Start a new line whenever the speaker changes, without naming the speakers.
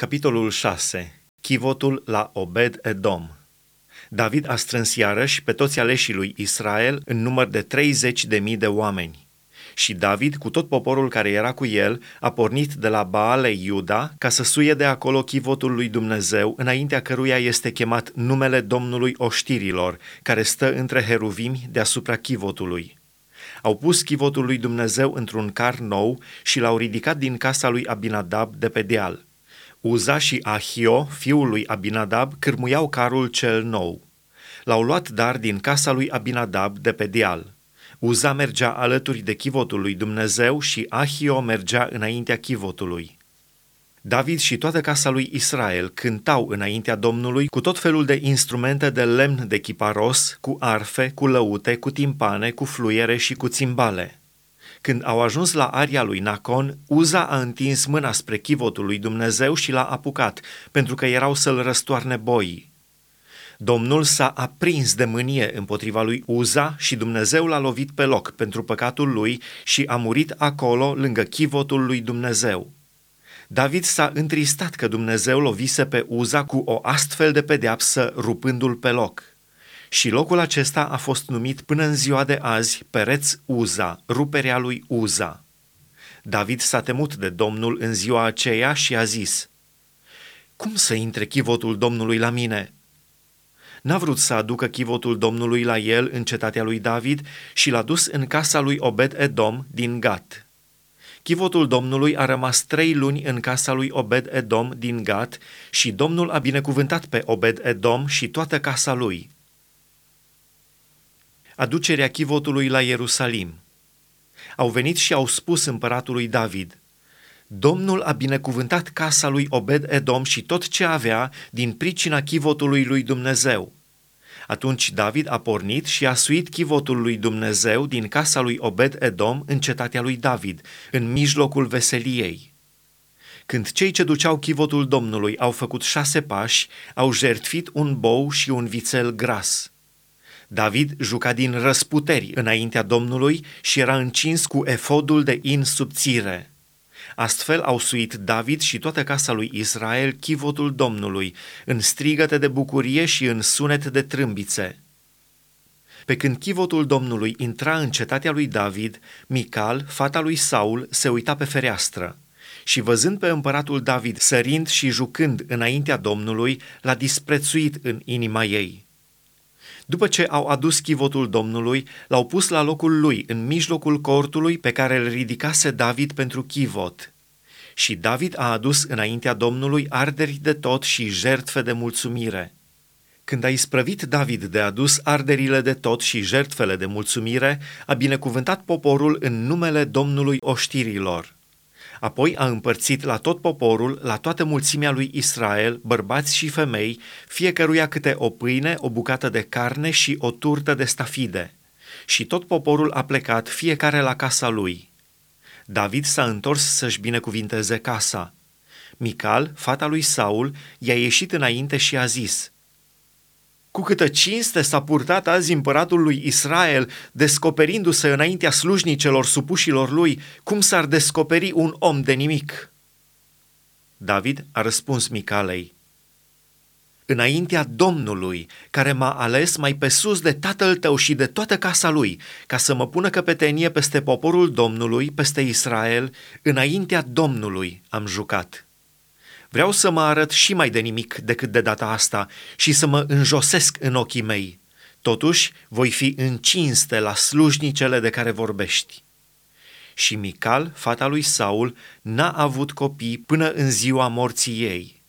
Capitolul 6. Chivotul la Obed Edom. David a strâns iarăși pe toți aleșii lui Israel în număr de 30 de mii de oameni. Și David, cu tot poporul care era cu el, a pornit de la Baale Iuda ca să suie de acolo chivotul lui Dumnezeu, înaintea căruia este chemat numele Domnului Oștirilor, care stă între heruvimi deasupra chivotului. Au pus chivotul lui Dumnezeu într-un car nou și l-au ridicat din casa lui Abinadab de pe deal – Uza și Ahio, fiul lui Abinadab, cârmuiau carul cel nou. L-au luat dar din casa lui Abinadab de pe deal. Uza mergea alături de chivotul lui Dumnezeu și Ahio mergea înaintea chivotului. David și toată casa lui Israel cântau înaintea Domnului cu tot felul de instrumente de lemn de chiparos, cu arfe, cu lăute, cu timpane, cu fluiere și cu țimbale. Când au ajuns la aria lui Nacon, Uza a întins mâna spre chivotul lui Dumnezeu și l-a apucat, pentru că erau să-l răstoarne boii. Domnul s-a aprins de mânie împotriva lui Uza și Dumnezeu l-a lovit pe loc pentru păcatul lui și a murit acolo lângă chivotul lui Dumnezeu. David s-a întristat că Dumnezeu lovise pe Uza cu o astfel de pedeapsă rupându-l pe loc și locul acesta a fost numit până în ziua de azi Pereț Uza, ruperea lui Uza. David s-a temut de Domnul în ziua aceea și a zis, Cum să intre chivotul Domnului la mine?" N-a vrut să aducă chivotul Domnului la el în cetatea lui David și l-a dus în casa lui Obed Edom din Gat. Chivotul Domnului a rămas trei luni în casa lui Obed Edom din Gat și Domnul a binecuvântat pe Obed Edom și toată casa lui aducerea chivotului la Ierusalim. Au venit și au spus împăratului David, Domnul a binecuvântat casa lui Obed Edom și tot ce avea din pricina chivotului lui Dumnezeu. Atunci David a pornit și a suit chivotul lui Dumnezeu din casa lui Obed Edom în cetatea lui David, în mijlocul veseliei. Când cei ce duceau chivotul Domnului au făcut șase pași, au jertfit un bou și un vițel gras – David juca din răsputeri înaintea Domnului și era încins cu efodul de in subțire. Astfel au suit David și toată casa lui Israel chivotul Domnului, în strigăte de bucurie și în sunet de trâmbițe. Pe când chivotul Domnului intra în cetatea lui David, Mical, fata lui Saul, se uita pe fereastră și văzând pe împăratul David sărind și jucând înaintea Domnului, l-a disprețuit în inima ei. După ce au adus chivotul Domnului, l-au pus la locul lui, în mijlocul cortului pe care îl ridicase David pentru chivot. Și David a adus înaintea Domnului arderi de tot și jertfe de mulțumire. Când a isprăvit David de adus arderile de tot și jertfele de mulțumire, a binecuvântat poporul în numele Domnului oștirilor. Apoi a împărțit la tot poporul, la toată mulțimea lui Israel, bărbați și femei, fiecăruia câte o pâine, o bucată de carne și o turtă de stafide. Și tot poporul a plecat, fiecare la casa lui. David s-a întors să-și binecuvinteze casa. Mical, fata lui Saul, i-a ieșit înainte și a zis – cu câtă cinste s-a purtat azi împăratul lui Israel, descoperindu-se înaintea slujnicelor supușilor lui, cum s-ar descoperi un om de nimic? David a răspuns Micalei, înaintea Domnului, care m-a ales mai pe sus de tatăl tău și de toată casa lui, ca să mă pună căpetenie peste poporul Domnului, peste Israel, înaintea Domnului am jucat. Vreau să mă arăt și mai de nimic decât de data asta și să mă înjosesc în ochii mei. Totuși, voi fi încinste la slujnicele de care vorbești. Și Mical, fata lui Saul, n-a avut copii până în ziua morții ei.